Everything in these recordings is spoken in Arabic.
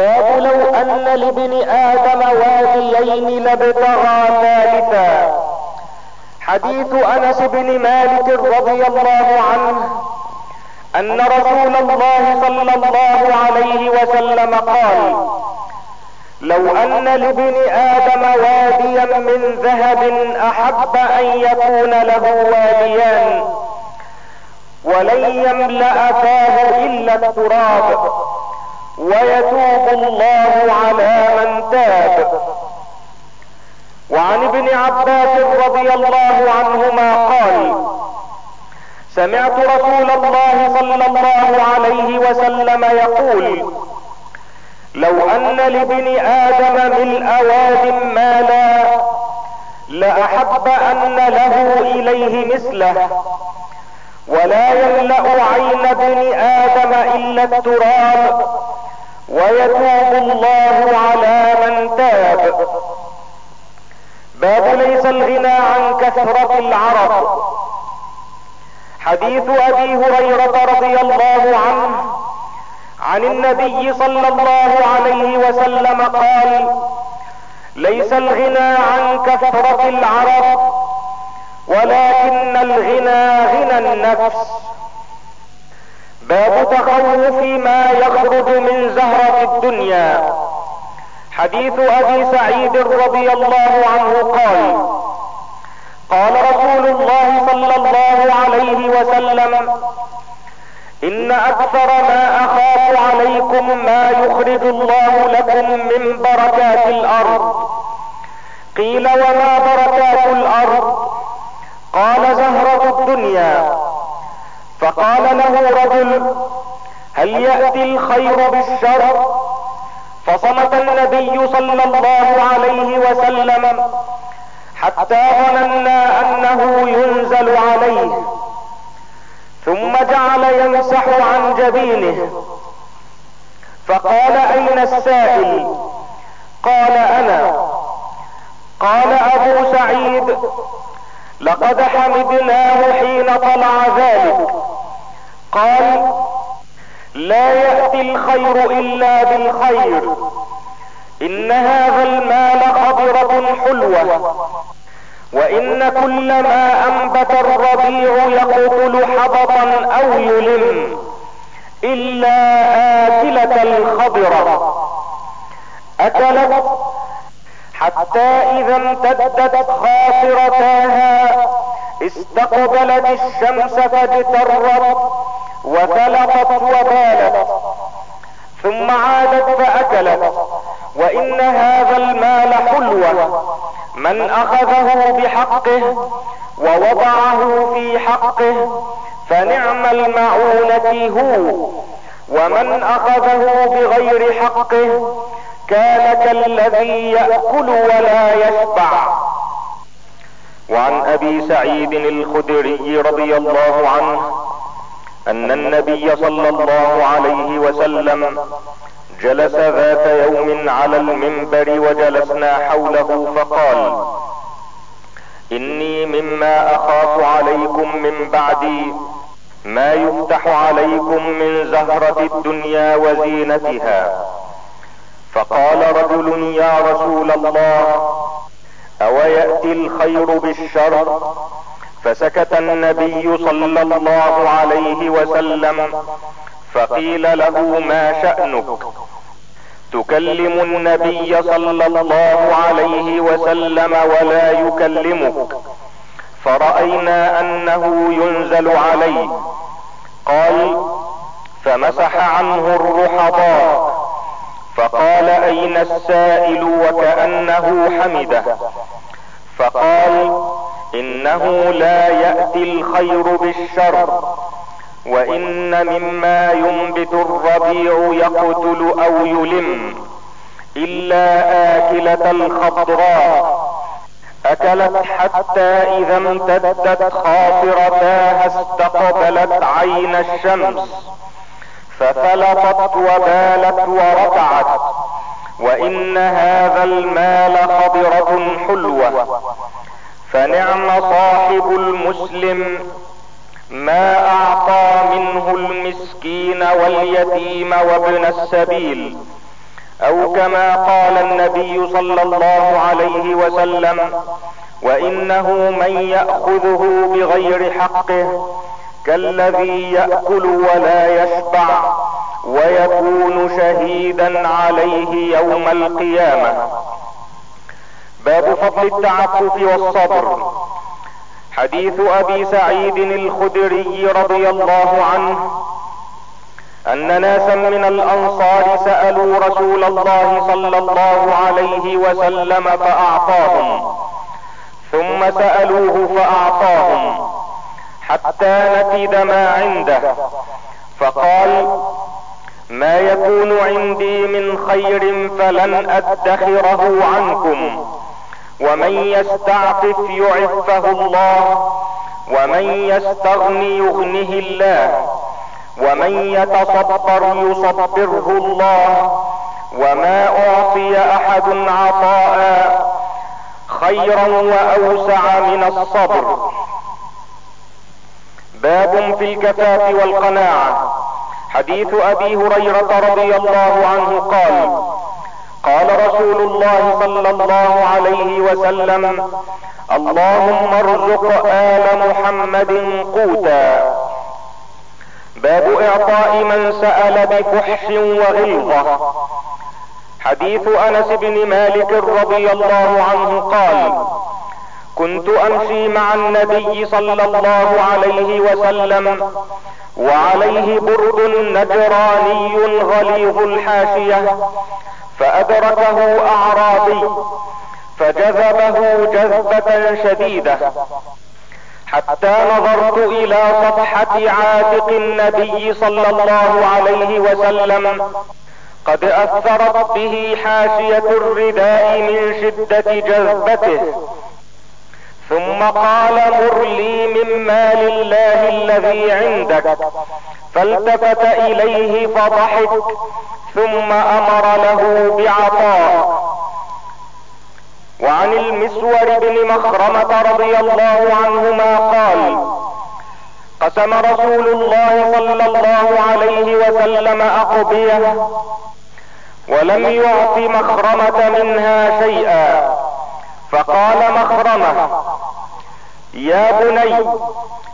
باب لو أن لابن آدم واديين لابتغى ثالثا. حديث أنس بن مالك رضي الله عنه أن رسول الله صلى الله عليه وسلم قال لو أن لابن آدم واديا من ذهب أحب أن يكون له واديان ولن يملأ فاه إلا التراب. ويتوب الله على من تاب. وعن ابن عباس رضي الله عنهما قال سمعت رسول الله صلى الله عليه وسلم يقول لو أن لابن آدم ملء واد مالا لأحب أن له إليه مثله. ولا يملأ عين ابن آدم إلا التراب. ويتوب الله على من تاب. باب ليس الغنى عن كثرة العرب. حديث أبي هريرة رضي الله عنه عن النبي صلى الله عليه وسلم قال ليس الغنى عن كثرة العرب ولكن الغنى غنى النفس. باب تخوف ما يخرج من زهرة الدنيا. حديث أبي سعيد رضي الله عنه قال قال رسول الله صلى الله عليه وسلم إن أكثر ما أخاف عليكم ما يخرج الله لكم من بركات الأرض. قيل وما بركات الأرض؟ قال زهرة الدنيا. فقال له رجل هل يأتي الخير بالشر؟ فصمت النبي صلى الله عليه وسلم حتى ظننا أنه ينزل عليه ثم جعل يمسح عن جبينه. فقال أين السائل؟ قال أنا. قال أبو سعيد لقد حمدناه حين طلع ذلك. قال لا يأتي الخير إلا بالخير. إن هذا المال خضرة حلوة وإن كل ما أنبت الربيع يقتل حبطا أو يلم إلا آكلة الخضرة أكلت حتى إذا امتدت خاصرتاها استقبلت الشمس فاجترت. وثلقت وبالت. ثم عادت فأكلت. وإن هذا المال حلوة. من أخذه بحقه ووضعه في حقه فنعم المعونة هو. ومن أخذه بغير حقه كان كالذي يأكل ولا يشبع. وعن أبي سعيد الخدري رضي الله عنه أن النبي صلى الله عليه وسلم جلس ذات يوم على المنبر وجلسنا حوله فقال إني مما أخاف عليكم من بعدي ما يفتح عليكم من زهرة الدنيا وزينتها. فقال رجل يا رسول الله أو يأتي الخير بالشر؟ فسكت النبي صلى الله عليه وسلم فقيل له ما شأنك؟ تكلم النبي صلى الله عليه وسلم ولا يكلمك. فرأينا أنه ينزل عليه. قال فمسح عنه الرحضاء. فقال أين السائل وكأنه حمده؟ فقال إنه لا يأتي الخير بالشر وإن مما ينبت الربيع يقتل أو يلم إلا آكلة الخضراء أكلت حتى إذا امتدت خاصرتاها استقبلت عين الشمس ففلطت وبالت ورتعت وإن هذا المال خضرة حلوة. فنعم صاحب المسلم ما أعطى منه المسكين واليتيم وابن السبيل أو كما قال النبي صلى الله عليه وسلم وإنه من يأخذه بغير حقه كالذي يأكل ولا يشبع ويكون شهيدا عليه يوم القيامة. باب فضل التعفف والصبر. حديث أبي سعيد الخدري رضي الله عنه أن ناسا من الأنصار سألوا رسول الله صلى الله عليه وسلم فأعطاهم ثم سألوه فأعطاهم حتى نفد ما عنده. فقال ما يكون عندي من خير فلن أدخره عنكم. ومن يستعفف يعفه الله ومن يستغني يغنه الله ومن يتصبر يصبره الله وما أعطي أحد عطاء خيرا وأوسع من الصبر. باب في الكفاف والقناعة. حديث أبي هريرة رضي الله عنه قال قال رسول الله صلى الله عليه وسلم اللهم ارزق آل محمد قوتا. باب إعطاء من سأل بفحش وغلظة. حديث أنس بن مالك رضي الله عنه قال كنت أمشي مع النبي صلى الله عليه وسلم وعليه برد نجراني غليظ الحاشية فأدركه اعرابي فجذبه جذبة شديدة حتى نظرت إلى صفحة عاتق النبي صلى الله عليه وسلم قد أثرت به حاشية الرداء من شدة جذبته. ثم قال مر لي من مال الله الذي عندك. فالتفت إليه فضحك ثم أمر له بعطاء. وعن المسور بن مخرمة رضي الله عنهما قال قسم رسول الله صلى الله عليه وسلم أقضية ولم يعط مخرمة منها شيئا فقال مخرمة يا بني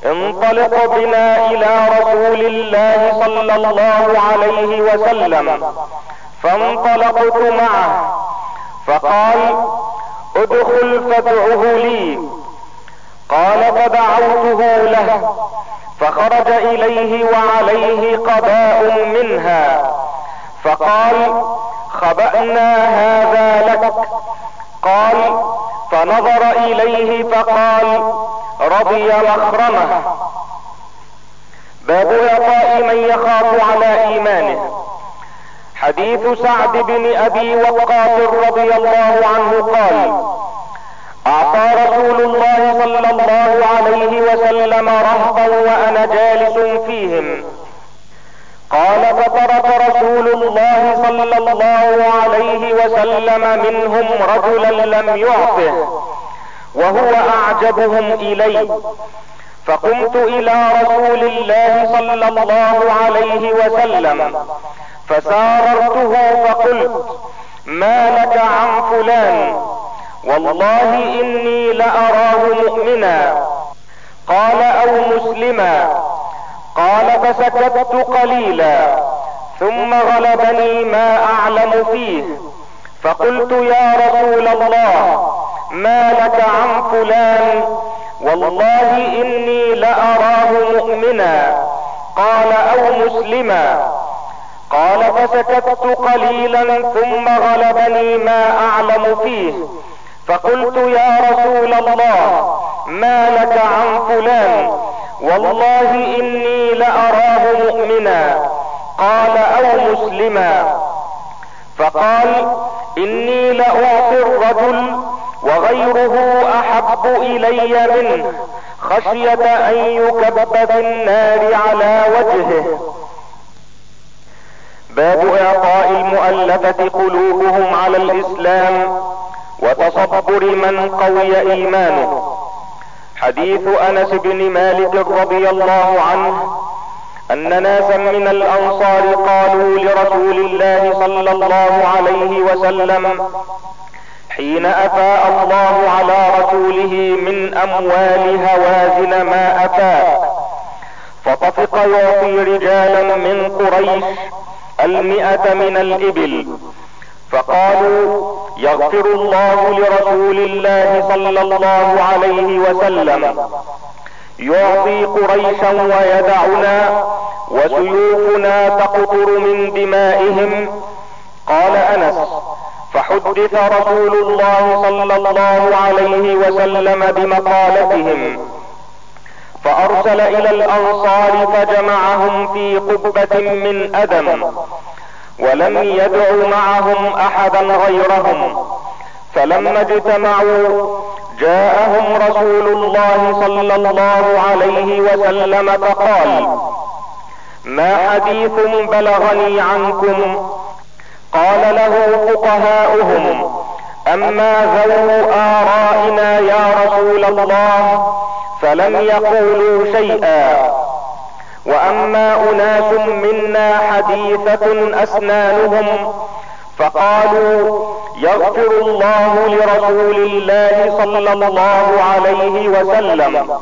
انطلق بنا إلى رسول الله صلى الله عليه وسلم فانطلقت معه فقال ادخل فادعه لي. قال فدعوته له فخرج إليه وعليه قباء منها فقال خبأنا هذا لك. قال فنظر إليه فقال رضي مخرمه باب اعطاء من يخاف على إيمانه. حديث سعد بن أبي وقاص رضي الله عنه قال أعطى رسول الله صلى الله عليه وسلم رهبا وأنا جالس فيهم. قال فترك رسول الله صلى الله عليه وسلم منهم رجلا لم يعطه وهو أعجبهم الي فقمت إلى رسول الله صلى الله عليه وسلم فساررته فقلت ما لك عن فلان؟ والله إني لأراه مؤمنا. قال أو مسلما. قال فسكت قليلا ثم غلبني ما أعلم فيه. فقلت يا رسول الله ما لك عن فلان؟ والله إني لأراه مؤمنا. قال أو مسلما. قال فسكت قليلا ثم غلبني ما أعلم فيه. فقلت يا رسول الله ما لك عن فلان؟ والله إني لأراه مؤمنا. قال أو مسلما. فقال إني لاعطي الرجل وغيره أحب إلي منه خشية أن يكب النار على وجهه. باب إعطاء المؤلفة قلوبهم على الإسلام وتصبر من قوي إيمانه. حديث أنس بن مالك رضي الله عنه أن ناسا من الأنصار قالوا لرسول الله صلى الله عليه وسلم حين أفاء الله على رسوله من أموال هوازن ما أفاء فطفق يعطي رجالا من قريش المئة من الإبل فقالوا يغفر الله لرسول الله صلى الله عليه وسلم. يعطي قريشا ويدعنا وسيوفنا تقطر من دمائهم. قال أنس فحدث رسول الله صلى الله عليه وسلم بمقالتهم. فأرسل إلى الأنصار فجمعهم في قبة من أدم. ولم يدع معهم أحدا غيرهم. فلما اجتمعوا جاءهم رسول الله صلى الله عليه وسلم فقال ما حديث بلغني عنكم؟ قال له فقهاؤهم أما ذو آرائنا يا رسول الله فلم يقولوا شيئا. وأما أناس منا حديثة أسنانهم فقالوا يغفر الله لرسول الله صلى الله عليه وسلم.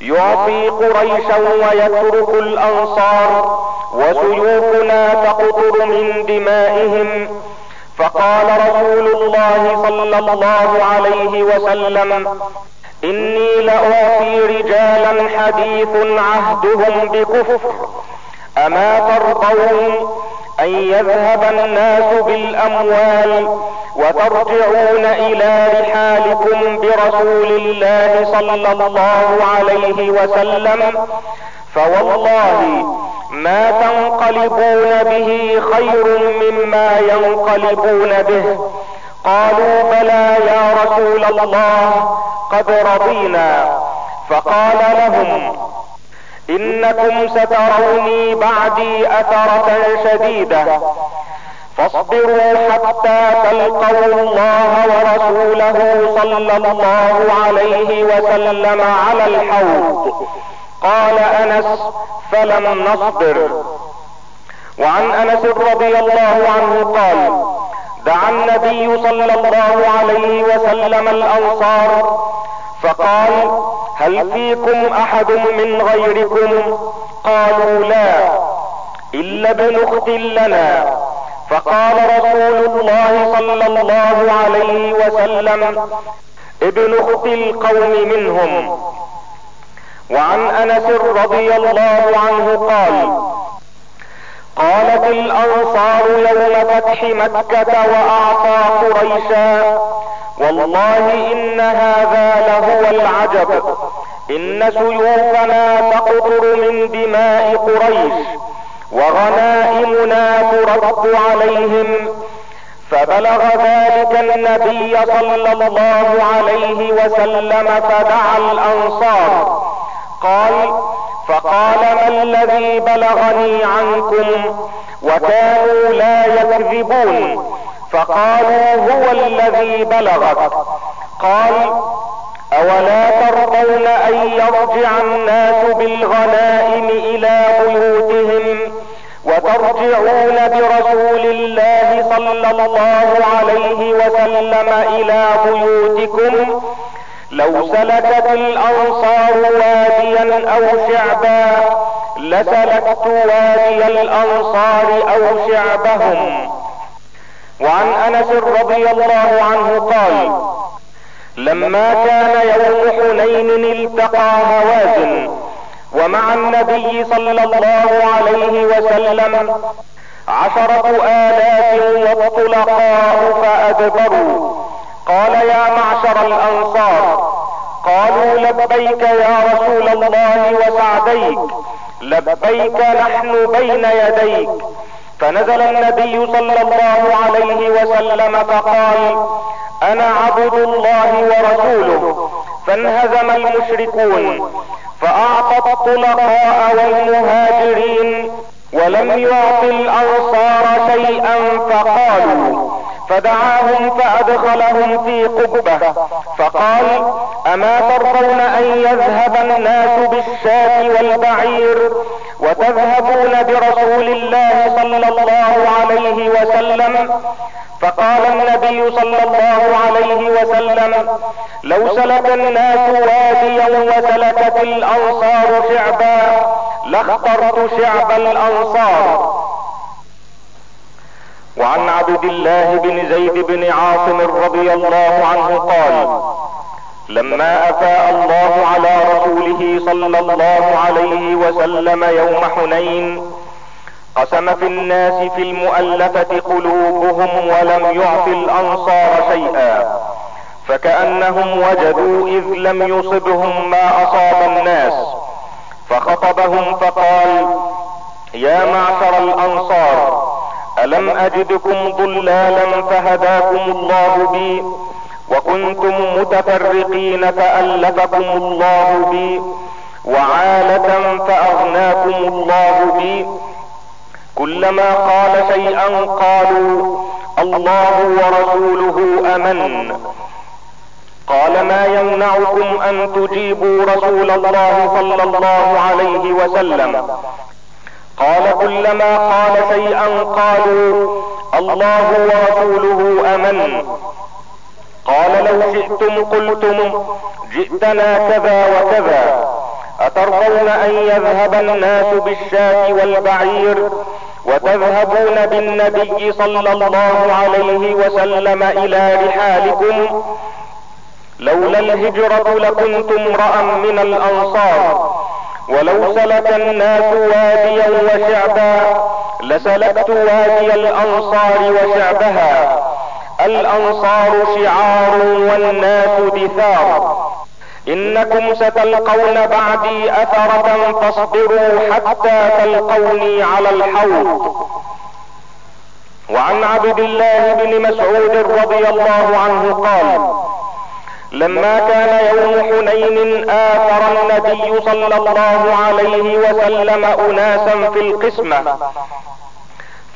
يعطي قريشا ويترك الأنصار وسيوفنا تقطر من دمائهم. فقال رسول الله صلى الله عليه وسلم إني لاعطي رجالا حديث عهدهم بكفر. أما ترضون أن يذهب الناس بالأموال وترجعون إلى رحالكم برسول الله صلى الله عليه وسلم فوالله ما تنقلبون به خير مما ينقلبون به. قالوا بلى يا رسول الله قد رضينا. فقال لهم إنكم ستروني بعدي أثرة شديدة. فاصبروا حتى تلقوا الله ورسوله صلى الله عليه وسلم على الحوض. قال أنس فلم نصبر. وعن أنس رضي الله عنه قال دعا النبي صلى الله عليه وسلم الأنصار فقال هل فيكم أحد من غيركم؟ قالوا لا إلا ابن أخت لنا. فقال رسول الله صلى الله عليه وسلم ابن أخت القوم منهم. وعن أنس رضي الله عنه قال قالت الأنصار يوم فتح مكة وأعطى قريشا. والله إن هذا لهو العجب. إن سيوفنا تقطر من دماء قريش. وغنائمنا ترد عليهم. فبلغ ذلك النبي صلى الله عليه وسلم فدعا الأنصار. قال فقال ما الذي بلغني عنكم وكانوا لا يكذبون؟ فقالوا هو الذي بلغك. قال أولا ترضون أن يرجع الناس بالغنائم إلى بيوتهم وترجعون برسول الله صلى الله عليه وسلم إلى بيوتكم لو سلكت الأنصار واديا أو شعبا لسلكت وادي الأنصار أو شعبهم. وعن أنس رضي الله عنه قال لما كان يوم حنين التقى هوازن ومع النبي صلى الله عليه وسلم عشرة آلاف والطلقاء فأدبروا. قال يا معشر الأنصار قالوا لبيك يا رسول الله وسعديك لبيك نحن بين يديك. فنزل النبي صلى الله عليه وسلم فقال أنا عبد الله ورسوله فانهزم المشركون فأعطى الطلقاء والمهاجرين ولم يعط الأنصار شيئا فقالوا فدعاهم فأدخلهم في قبة فقال أما ترضون أن يذهب الناس بالشاة والبعير وتذهبون برسول الله صلى الله عليه وسلم؟ فقال النبي صلى الله عليه وسلم لو سلك الناس واديا وسلكت الأنصار شعبا لاخترت شعب الأنصار. وعن عبد الله بن زيد بن عاصم رضي الله عنه قال لما أفاء الله على رسوله صلى الله عليه وسلم يوم حنين قسم في الناس في المؤلفة قلوبهم ولم يعط الأنصار شيئا فكأنهم وجدوا إذ لم يصبهم ما أصاب الناس فخطبهم فقال يا معشر الأنصار ألم أجدكم ضلالا فهداكم الله بي وكنتم متفرقين فألفكم الله بي وعالة فأغناكم الله بي كلما قال شيئا قالوا الله ورسوله أمن. قال ما يمنعكم أن تجيبوا رسول الله صلى الله عليه وسلم قال كلما قال شيئا قالوا الله ورسوله آمن. قال لو شئتم قلتم جئتنا كذا وكذا. أترضون أن يذهب الناس بالشاة والبعير وتذهبون بالنبي صلى الله عليه وسلم إلى رحالكم؟ لولا الهجرة لكنت امرأ من الأنصار. ولو سلك الناس واديا وشعبا لسلكت وادي الأنصار وشعبها. الأنصار شعار والناس دثار. إنكم ستلقون بعدي أثرة فاصبروا حتى تلقوني على الحوض. وعن عبد الله بن مسعود رضي الله عنه قال لما كان يوم حنين آثر النبي صلى الله عليه وسلم أناسا في القسمة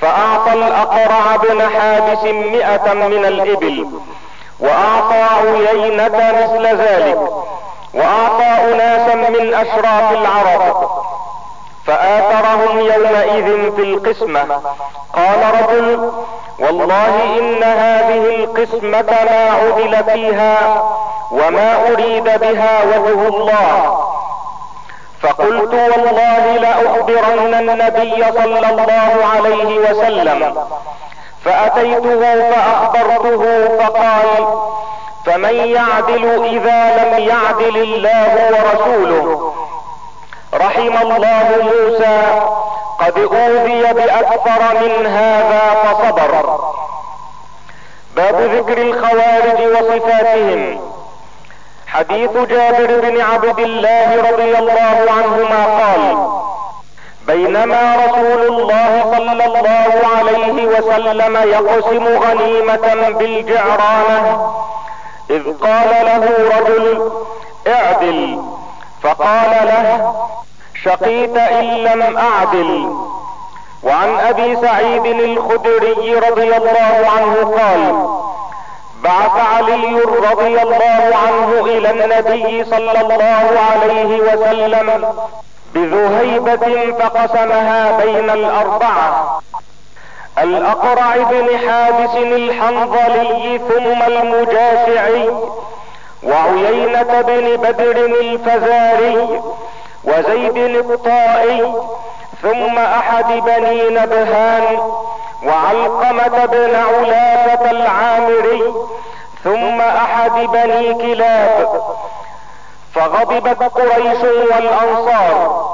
فأعطى الأقرع بن حابس مئة من الإبل وأعطى عيينة مثل ذلك وأعطى أناسا من أشراف العرب فآثرهم يومئذ في القسمة. قال رجل والله إن هذه القسمة ما عدل فيها وما أريد بها وجه الله. فقلت والله لأخبرن النبي صلى الله عليه وسلم. فأتيته فأخبرته فقال فمن يعدل إذا لم يعدل الله ورسوله؟ رحم الله موسى قد أوذي بأكثر من هذا فصبر. باب ذكر الخوارج وصفاتهم. حديث جابر بن عبد الله رضي الله عنهما قال بينما رسول الله صلى الله عليه وسلم يقسم غنيمة بالجعرانة إذ قال له رجل اعدل. فقال له شقيت إن لم أعدل. وعن أبي سعيد الخدري رضي الله عنه قال بعث علي رضي الله عنه إلى النبي صلى الله عليه وسلم بذهيبة فقسمها بين الأربعة. الأقرع بن حابس الحنظلي ثم المجاشعي وعيينة بن بدر الفزاري وزيد الطائي ثم أحد بني نبهان وعلقمة بن علافة العامري ثم أحد بني كلاب فغضبت قريش والأنصار.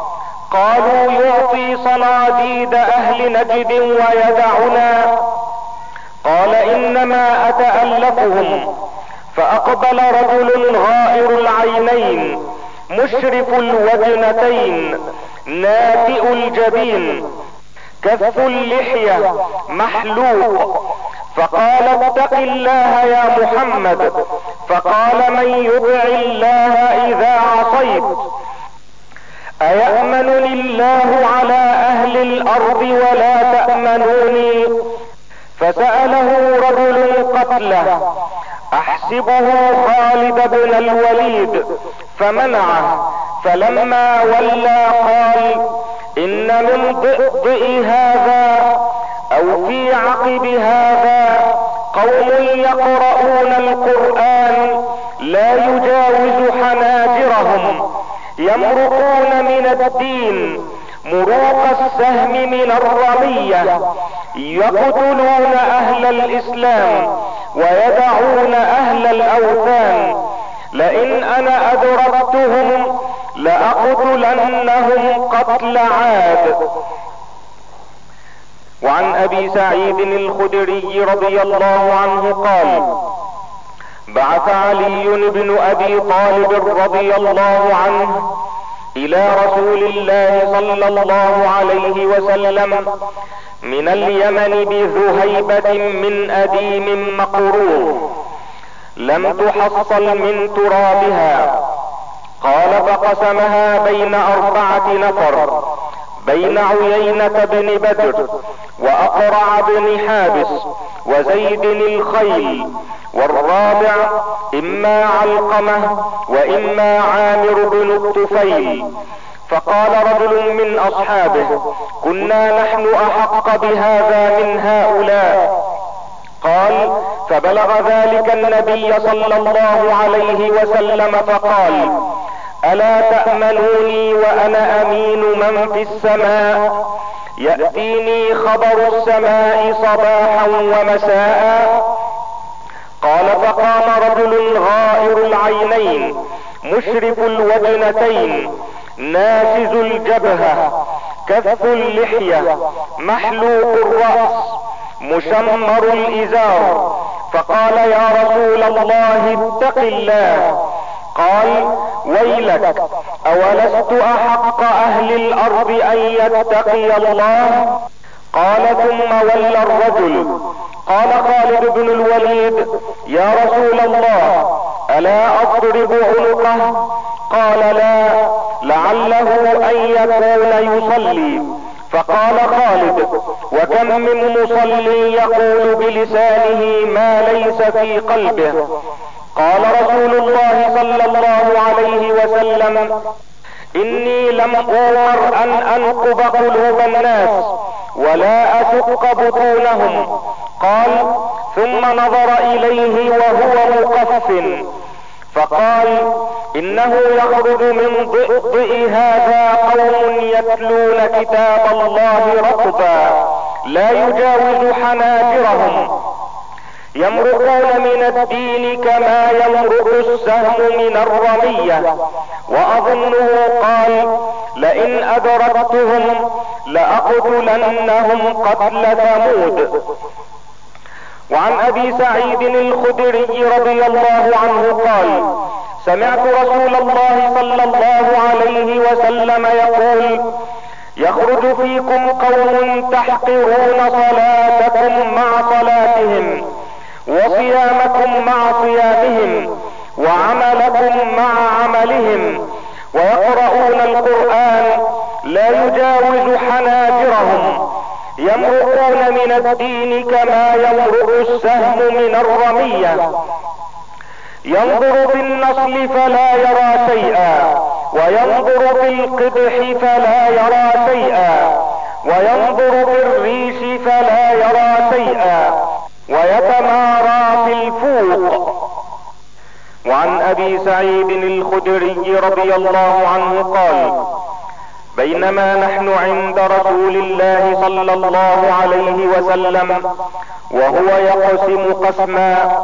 قالوا يعطي صناديد أهل نجد ويدعنا. قال إنما اتألفهم فأقبل رجل غائر العينين مشرف الوجنتين ناتئ الجبين كف اللحية محلوق. فقال اتق الله يا محمد. فقال من يطع الله إذا عصيت؟ أيأمنني الله على أهل الأرض ولا تأمنوني؟ فسأله رجل قتله أحسبه خالد بن الوليد فمنعه. فلما ولى قال إن من ضئضئ هذا أو في عقب هذا قوم يقرؤون القرآن لا يجاوز حناجرهم يمرقون من الدين مروق السهم من الرمية يقتلون أهل الإسلام ويدعون أهل الأوثان. لئن أنا أدركتهم لأقتلنهم قتل عاد. وعن أبي سعيد الخدري رضي الله عنه قال بعث علي بن أبي طالب رضي الله عنه إلى رسول الله صلى الله عليه وسلم من اليمن بذهيبة من أديم مقرور لم تحصل من ترابها. قال فقسمها بين أربعة نفر بين عيينة بن بدر وأقرع بن حابس وزيد الخيل. والرابع إما علقمة وإما عامر بن الطفيل. فقال رجل من أصحابه كنا نحن أحق بهذا من هؤلاء. قال فبلغ ذلك النبي صلى الله عليه وسلم فقال ألا تأمنوني وأنا أمين من في السماء؟ يأتيني خبر السماء صباحا ومساء. قال فقام رجل غائر العينين مشرف الوجنتين ناشز الجبهة كف اللحية محلوق الرأس مشمر الإزار. فقال يا رسول الله اتق الله. قال ويلك أولست أحق أهل الأرض أن يتقي الله؟ قال ثم ولى الرجل. قال خالد بن الوليد يا رسول الله ألا أضرب عنقه قال لا لعله أن يكون يصلي. فقال خالد وكم من مصلي يقول بلسانه ما ليس في قلبه؟ قال رسول الله صلى الله عليه وسلم إني لم اومر أن انقض قلوب الناس ولا أشق بطونهم. قال ثم نظر إليه وهو مقف. فقال إنه يخرج من ضئضئ هذا قوم يتلون كتاب الله رطبا لا يجاوز حناجرهم. يمرقون من الدين كما يمرق السهم من الرمية. وأظنه قال لئن أدركتهم لأقتلنهم قتل ثمود. وعن أبي سعيد الخدري رضي الله عنه قال سمعت رسول الله صلى الله عليه وسلم يقول يخرج فيكم قوم تحقرون صلاتكم مع صلاتهم وصيامكم مع صيامهم وعملكم مع عملهم ويقرؤون القرآن لا يجاوز حناجرهم يمرقون من الدين كما يمرق السهم من الرمية. ينظر في النصل فلا يرى شيئا وينظر في القدح فلا يرى شيئا وينظر في الريش فلا يرى شيئا ويتمارى في الفوق. وعن أبي سعيد الخدري رضي الله عنه قال بينما نحن عند رسول الله صلى الله عليه وسلم وهو يقسم قسما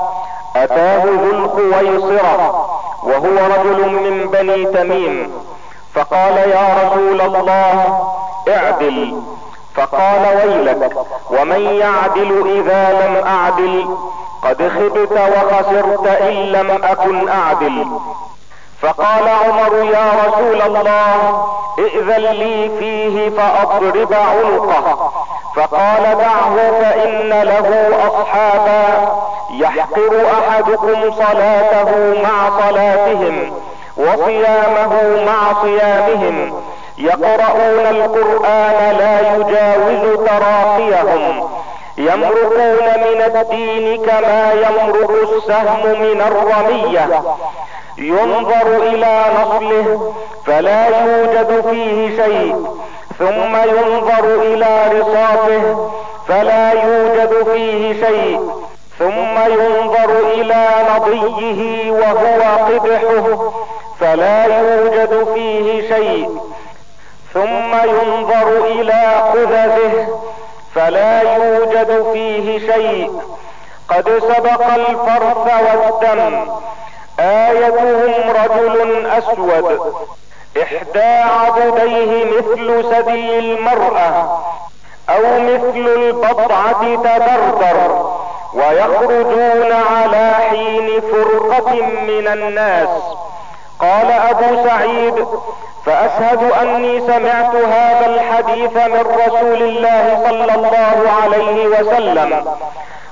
أتاه ذو الخويصرة وهو رجل من بني تميم. فقال يا رسول الله اعدل. فقال ويلك ومن يعدل إذا لم أعدل؟ قد خبت وخسرت إن لم أكن أعدل. فقال عمر يا رسول الله ائذن لي فيه فأضرب عنقه. فقال دعه فإن له أصحابا يحقر أحدكم صلاته مع صلاتهم وصيامه مع صيامهم. يقرؤون القرآن لا يجاوز تراقيهم. يمرقون من الدين كما يمرق السهم من الرمية. ينظر إلى نصله فلا يوجد فيه شيء. ثم ينظر إلى رصاصه فلا يوجد فيه شيء. ثم ينظر إلى نضيه وهو قدحه فلا يوجد فيه شيء. ثم ينظر إلى قذفه فلا يوجد فيه شيء. قد سبق الفرث والدم. آيتهم رجل أسود. إحدى عبديه مثل سدي المرأة أو مثل البضعة تدردر ويخرجون على حين فرقة من الناس. قال أبو سعيد فأشهد أني سمعت هذا الحديث من رسول الله صلى الله عليه وسلم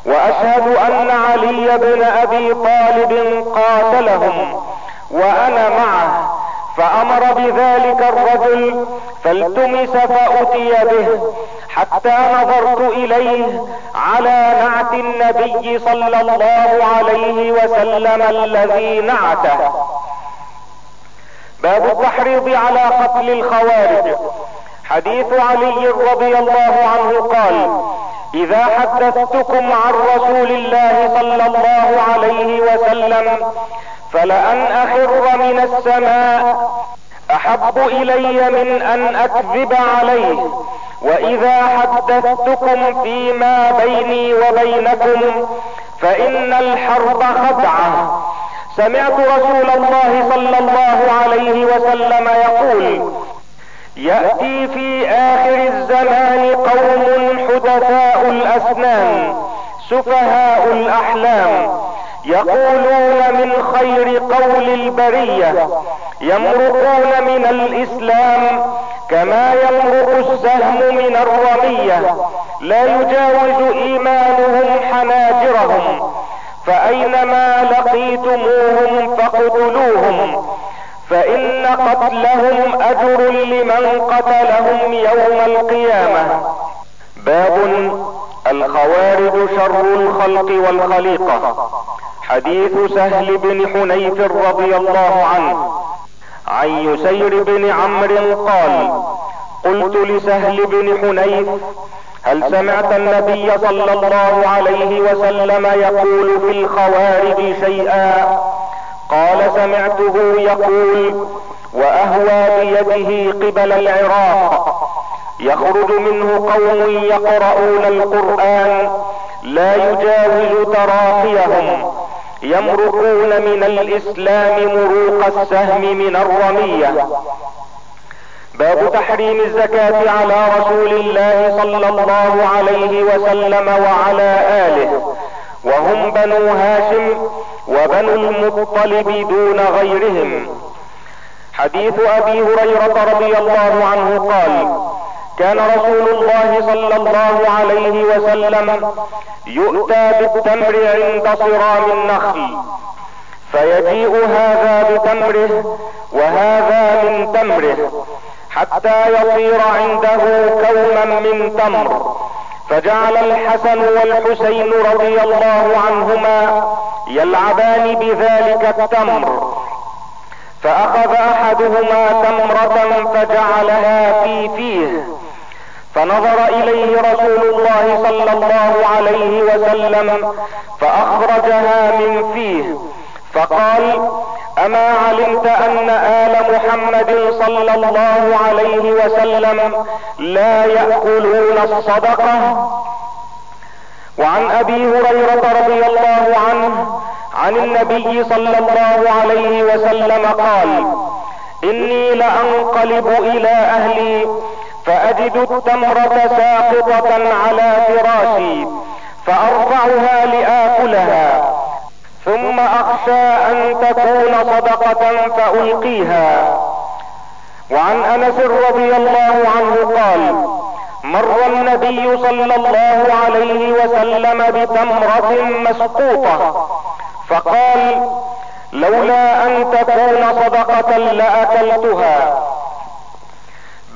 وأشهد أن علي بن أبي طالب قاتلهم وأنا معه فأمر بذلك الرجل فالتمس فأتي به حتى نظرت إليه على نعت النبي صلى الله عليه وسلم الذي نعته. باب التحريض على قتل الخوارج. حديث علي رضي الله عنه قال إذا حدثتكم عن رسول الله صلى الله عليه وسلم فلأن أخر من السماء أحب إلي من أن أكذب عليه. وإذا حدثتكم فيما بيني وبينكم فإن الحرب خدعة. سمعت رسول الله صلى الله عليه وسلم يقول يأتي في آخر الزمان قوم حدثاء الأسنان سفهاء الأحلام يقولون من خير قول البرية يمرقون من الإسلام كما يمرق السهم من الرمية لا يجاوز إيمانهم حناجرهم فأينما لقيتموهم فاقتلوهم فإن قتلهم أجر لمن قتلهم يوم القيامة. باب الخوارج شر الخلق والخليقة. حديث سهل بن حنيف رضي الله عنه. عن يسير بن عمرو قال قلت لسهل بن حنيف هل سمعت النبي صلى الله عليه وسلم يقول في الخوارج شيئا؟ قال سمعته يقول وأهوى بيده قبل العراق. يخرج منه قوم يقرؤون القرآن لا يجاوز تراقيهم. يمرقون من الإسلام مروق السهم من الرمية. باب تحريم الزكاة على رسول الله صلى الله عليه وسلم وعلى آله. وهم بنو هاشم وبنو المطلب دون غيرهم. حديث أبي هريرة رضي الله عنه قال كان رسول الله صلى الله عليه وسلم يؤتى بالتمر عند صرام النخل فيجيء هذا بتمره وهذا من تمره. حتى يصير عنده كوما من تمر. فجعل الحسن والحسين رضي الله عنهما يلعبان بذلك التمر. فأخذ أحدهما تمرة فجعلها في فيه. فنظر إليه رسول الله صلى الله عليه وسلم فأخرجها من فيه. فقال أما علمت أن آل محمد صلى الله عليه وسلم لا يأكلون الصدقة. وعن أبي هريرة رضي الله عنه عن النبي صلى الله عليه وسلم قال إني لأنقلب إلى أهلي فأجد التمرة ساقطة على فراشي فأرفعها لآكلها. ثم أخشى أن تكون صدقة فألقيها. وعن أنس رضي الله عنه قال مر النبي صلى الله عليه وسلم بتمرة مسقوطة فقال لولا أن تكون صدقة لأكلتها.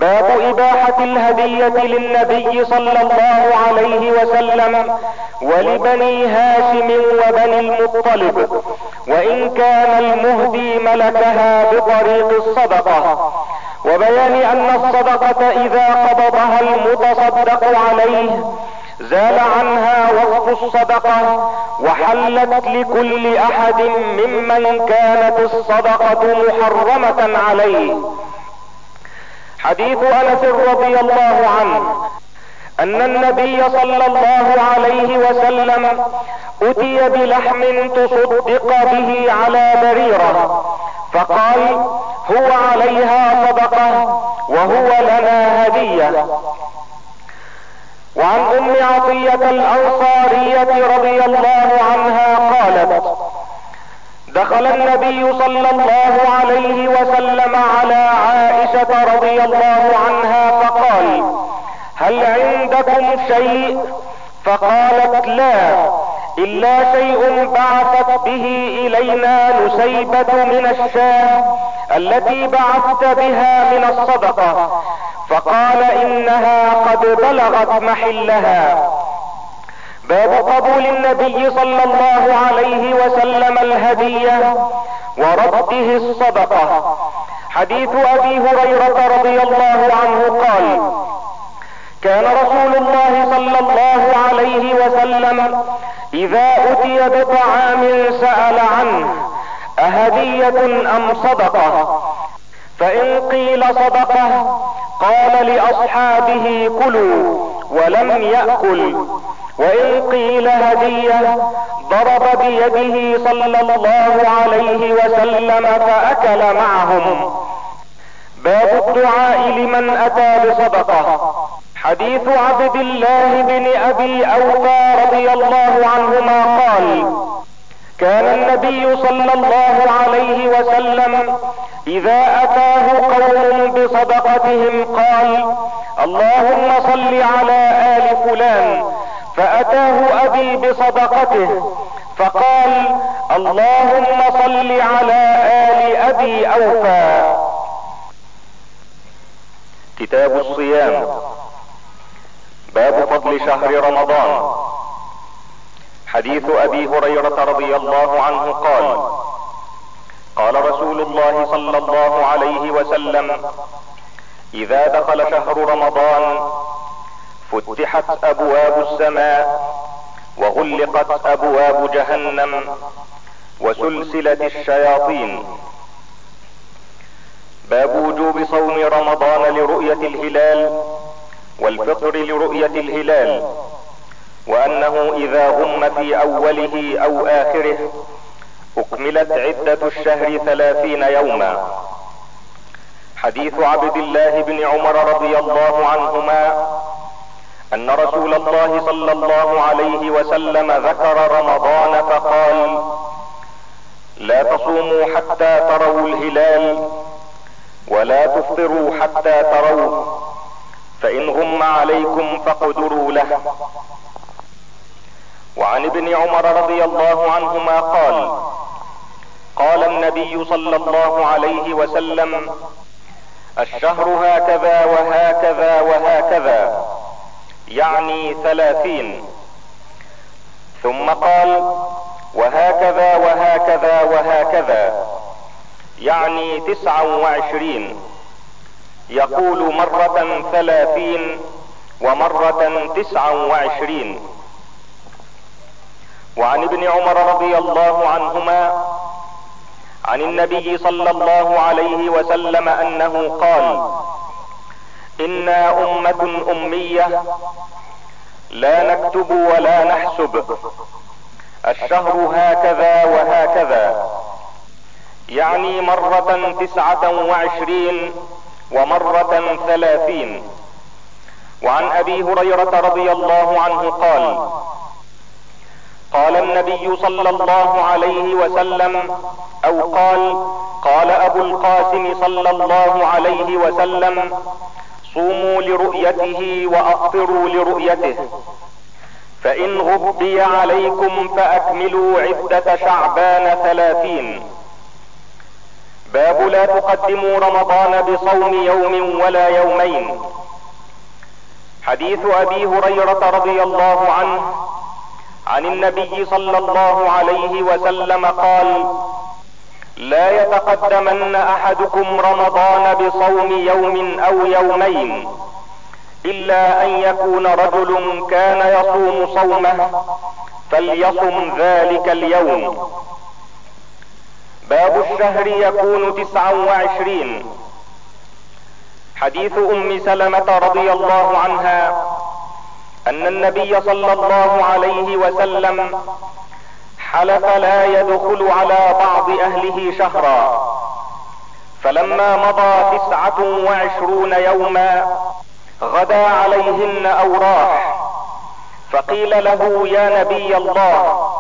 باب إباحة الهدية للنبي صلى الله عليه وسلم ولبني هاشم وبني المطلب وإن كان المهدي ملكها بطريق الصدقة. وبيان أن الصدقة إذا قبضها المتصدق عليه زال عنها وصف الصدقة وحلت لكل أحد ممن كانت الصدقة محرمة عليه. حديث أنس رضي الله عنه أن النبي صلى الله عليه وسلم أتي بلحم تصدق به على بريرة فقال هو عليها صدقة وهو لنا هدية. وعن أم عطية الأنصارية رضي الله عنها قالت دخل النبي صلى الله عليه وسلم على عائشة رضي الله عنها فقال هل عندكم شيء؟ فقالت لا إلا شيء بعثت به إلينا نسيبة من الشاه التي بعثت بها من الصدقة فقال إنها قد بلغت محلها. باب قبول النبي صلى الله عليه وسلم الهدية ورده الصدقة. حديث أبي هريرة رضي الله عنه قال كان رسول الله صلى الله عليه وسلم إذا أتي بطعام سأل عنه أهدية أم صدقة؟ فإن قيل صدقة قال لأصحابه كلوا ولم يأكل. وإن قيل هدية ضرب بيده صلى الله عليه وسلم فأكل معهم. باب الدعاء لمن أتى بصدقة. حديث عبد الله بن أبي أوفى رضي الله عنهما قال كان النبي صلى الله عليه وسلم إذا أتاه قوم بصدقتهم قال اللهم صل على آل فلان فأتاه أبي بصدقته فقال اللهم صل على آل أبي أوفى. كتاب الصيام. باب فضل شهر رمضان. حديث أبي هريرة رضي الله عنه قال قال رسول الله صلى الله عليه وسلم إذا دخل شهر رمضان فتحت أبواب السماء وغلقت أبواب جهنم وسلسلة الشياطين. باب وجوب صوم رمضان لرؤية الهلال والفطر لرؤية الهلال وأنه إذا غم في أوله أو آخره أكملت عدة الشهر ثلاثين يوما. حديث عبد الله بن عمر رضي الله عنهما أن رسول الله صلى الله عليه وسلم ذكر رمضان فقال لا تصوموا حتى تروا الهلال ولا تفطروا حتى تروه فإن غم عليكم فاقدروا له. وعن ابن عمر رضي الله عنهما قال قال النبي صلى الله عليه وسلم الشهر هكذا وهكذا وهكذا يعني ثلاثين. ثم قال وهكذا وهكذا وهكذا. يعني تسعا وعشرين. يقول مرة ثلاثين ومرة تسعا وعشرين. وعن ابن عمر رضي الله عنهما عن النبي صلى الله عليه وسلم أنه قال إنا أمة أمية. لا نكتب ولا نحسب. الشهر هكذا وهكذا. يعني مرة تسعة وعشرين ومرة ثلاثين. وعن أبي هريرة رضي الله عنه قال قال النبي صلى الله عليه وسلم أو قال قال أبو القاسم صلى الله عليه وسلم صوموا لرؤيته وأفطروا لرؤيته. فإن غبي عليكم فأكملوا عدة شعبان ثلاثين. باب لا تقدموا رمضان بصوم يوم ولا يومين. حديث أبي هريرة رضي الله عنه عن النبي صلى الله عليه وسلم قال لا يتقدمن أحدكم رمضان بصوم يوم أو يومين إلا أن يكون رجل كان يصوم صومه فليصم ذلك اليوم. باب الشهر يكون تسعا وعشرين. حديث أم سلمة رضي الله عنها أن النبي صلى الله عليه وسلم حلف لا يدخل على بعض أهله شهرا. فلما مضى تسعة وعشرون يوما غدا عليهن أو راح فقيل له يا نبي الله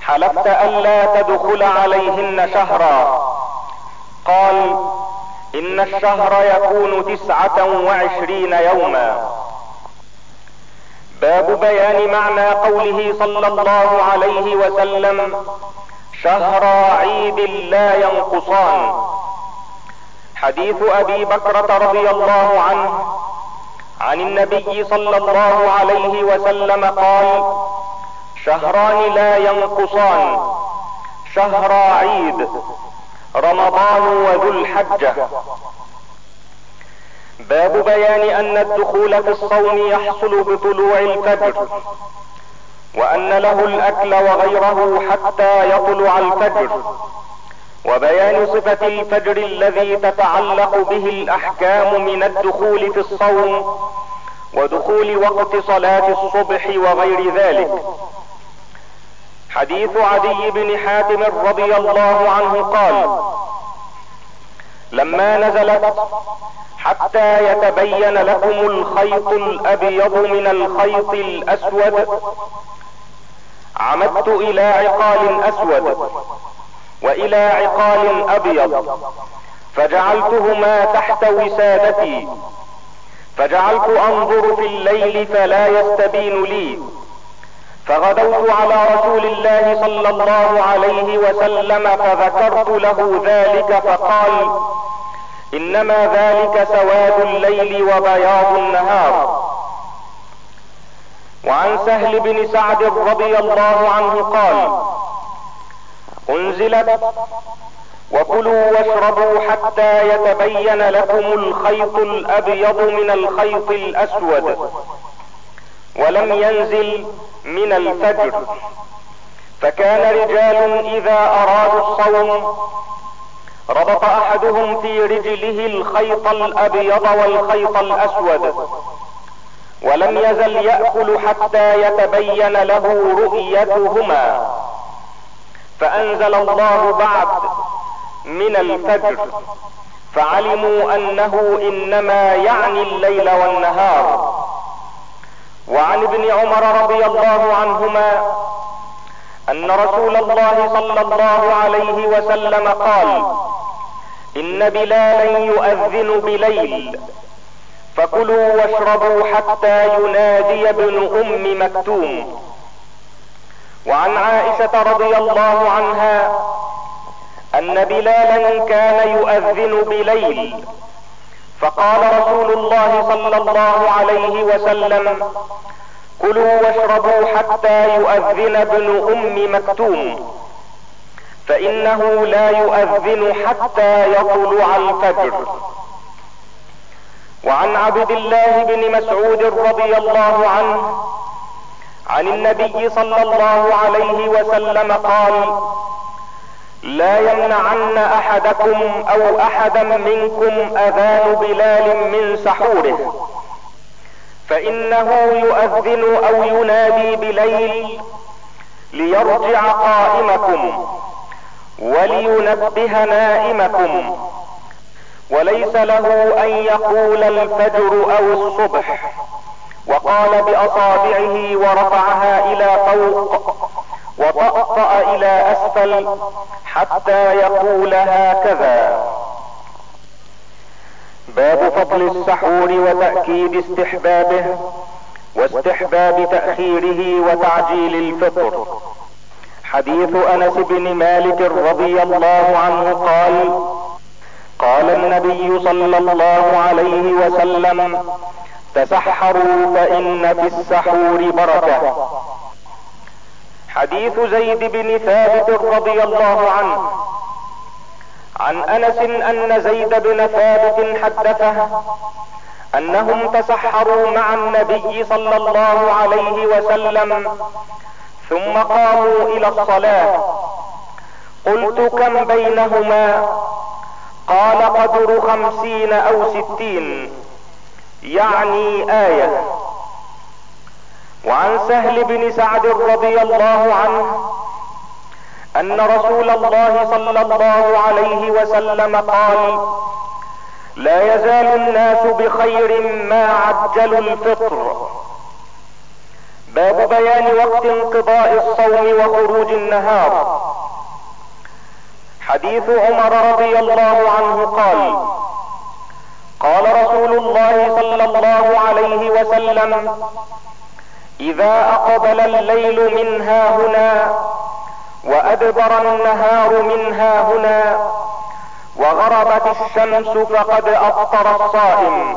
حلفت الا تدخل عليهن شهرا. قال إن الشهر يكون تسعة وعشرين يوما. باب بيان معنى قوله صلى الله عليه وسلم شهر عيد لا ينقصان. حديث أبي بكرة رضي الله عنه عن النبي صلى الله عليه وسلم قال شهران لا ينقصان شهر عيد رمضان وذو الحجة. باب بيان أن الدخول في الصوم يحصل بطلوع الفجر وأن له الأكل وغيره حتى يطلع الفجر. وبيان صفة الفجر الذي تتعلق به الأحكام من الدخول في الصوم ودخول وقت صلاة الصبح وغير ذلك. حديث عدي بن حاتم رضي الله عنه قال لما نزلت حتى يتبين لكم الخيط الأبيض من الخيط الأسود. عمدت إلى عقال أسود وإلى عقال أبيض فجعلتهما تحت وسادتي. فجعلت أنظر في الليل فلا يستبين لي. فغدوت على رسول الله صلى الله عليه وسلم فذكرت له ذلك فقال إنما ذلك سواد الليل وبياض النهار. وعن سهل بن سعد رضي الله عنه قال أنزلت وكلوا واشربوا حتى يتبين لكم الخيط الأبيض من الخيط الأسود ولم ينزل من الفجر. فكان رجال إذا أرادوا الصوم ربط أحدهم في رجله الخيط الأبيض والخيط الأسود. ولم يزل يأكل حتى يتبين له رؤيتهما. فأنزل الله بعد من الفجر. فعلموا أنه إنما يعني الليل والنهار. وعن ابن عمر رضي الله عنهما أن رسول الله صلى الله عليه وسلم قال إن بلالا يؤذن بليل. فكلوا واشربوا حتى ينادي ابن أم مكتوم. وعن عائشة رضي الله عنها أن بلالا كان يؤذن بليل. فقال رسول الله صلى الله عليه وسلم كلوا واشربوا حتى يؤذن ابن أم مكتوم. فإنه لا يؤذن حتى يطلع الفجر. وعن عبد الله بن مسعود رضي الله عنه عن النبي صلى الله عليه وسلم قال لا يمنعن أحدكم أو أحدا منكم أذان بلال من سحوره. فإنه يؤذن أو ينادي بليل ليرجع قائمكم. ولينبه نائمكم. وليس له أن يقول الفجر أو الصبح. وقال بأصابعه ورفعها إلى فوق. وطأطأ إلى أسفل حتى يقول هكذا. باب فضل السحور وتأكيد استحبابه واستحباب تأخيره وتعجيل الفطر. حديث أنس بن مالك رضي الله عنه قال قال النبي صلى الله عليه وسلم تسحروا فإن في السحور بركة. حديث زيد بن ثابت رضي الله عنه. عن أنس أن زيد بن ثابت حدثه أنهم تسحروا مع النبي صلى الله عليه وسلم ثم قاموا إلى الصلاة. قلت كم بينهما؟ قال قدر خمسين أو ستين. يعني آية. وعن سهل بن سعد رضي الله عنه أن رسول الله صلى الله عليه وسلم قال لا يزال الناس بخير ما عجلوا الفطر. باب بيان وقت انقضاء الصوم وخروج النهار. حديث عمر رضي الله عنه قال قال رسول الله صلى الله عليه وسلم إذا أقبل الليل من ها هنا وأدبر النهار من ها هنا وغربت الشمس فقد أفطر الصائم.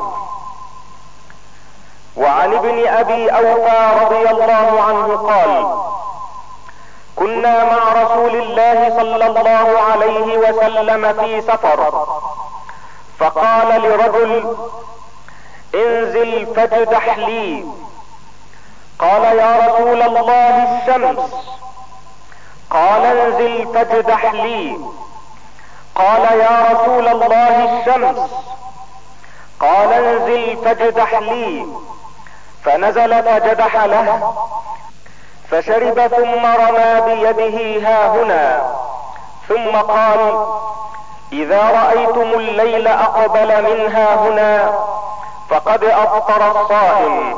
وعن ابن أبي أوفى رضي الله عنه قال كنا مع رسول الله صلى الله عليه وسلم في سفر فقال لرجل انزل فاجدح لي. قال يا رسول الله الشمس. قال انزل فاجدح لي. قال يا رسول الله الشمس. قال انزل فاجدح لي. فنزل فجدح له. فشرب ثم رمى بيده ها هنا. ثم قال إذا رأيتم الليل أقبل من ها هنا فقد أفطر الصائم.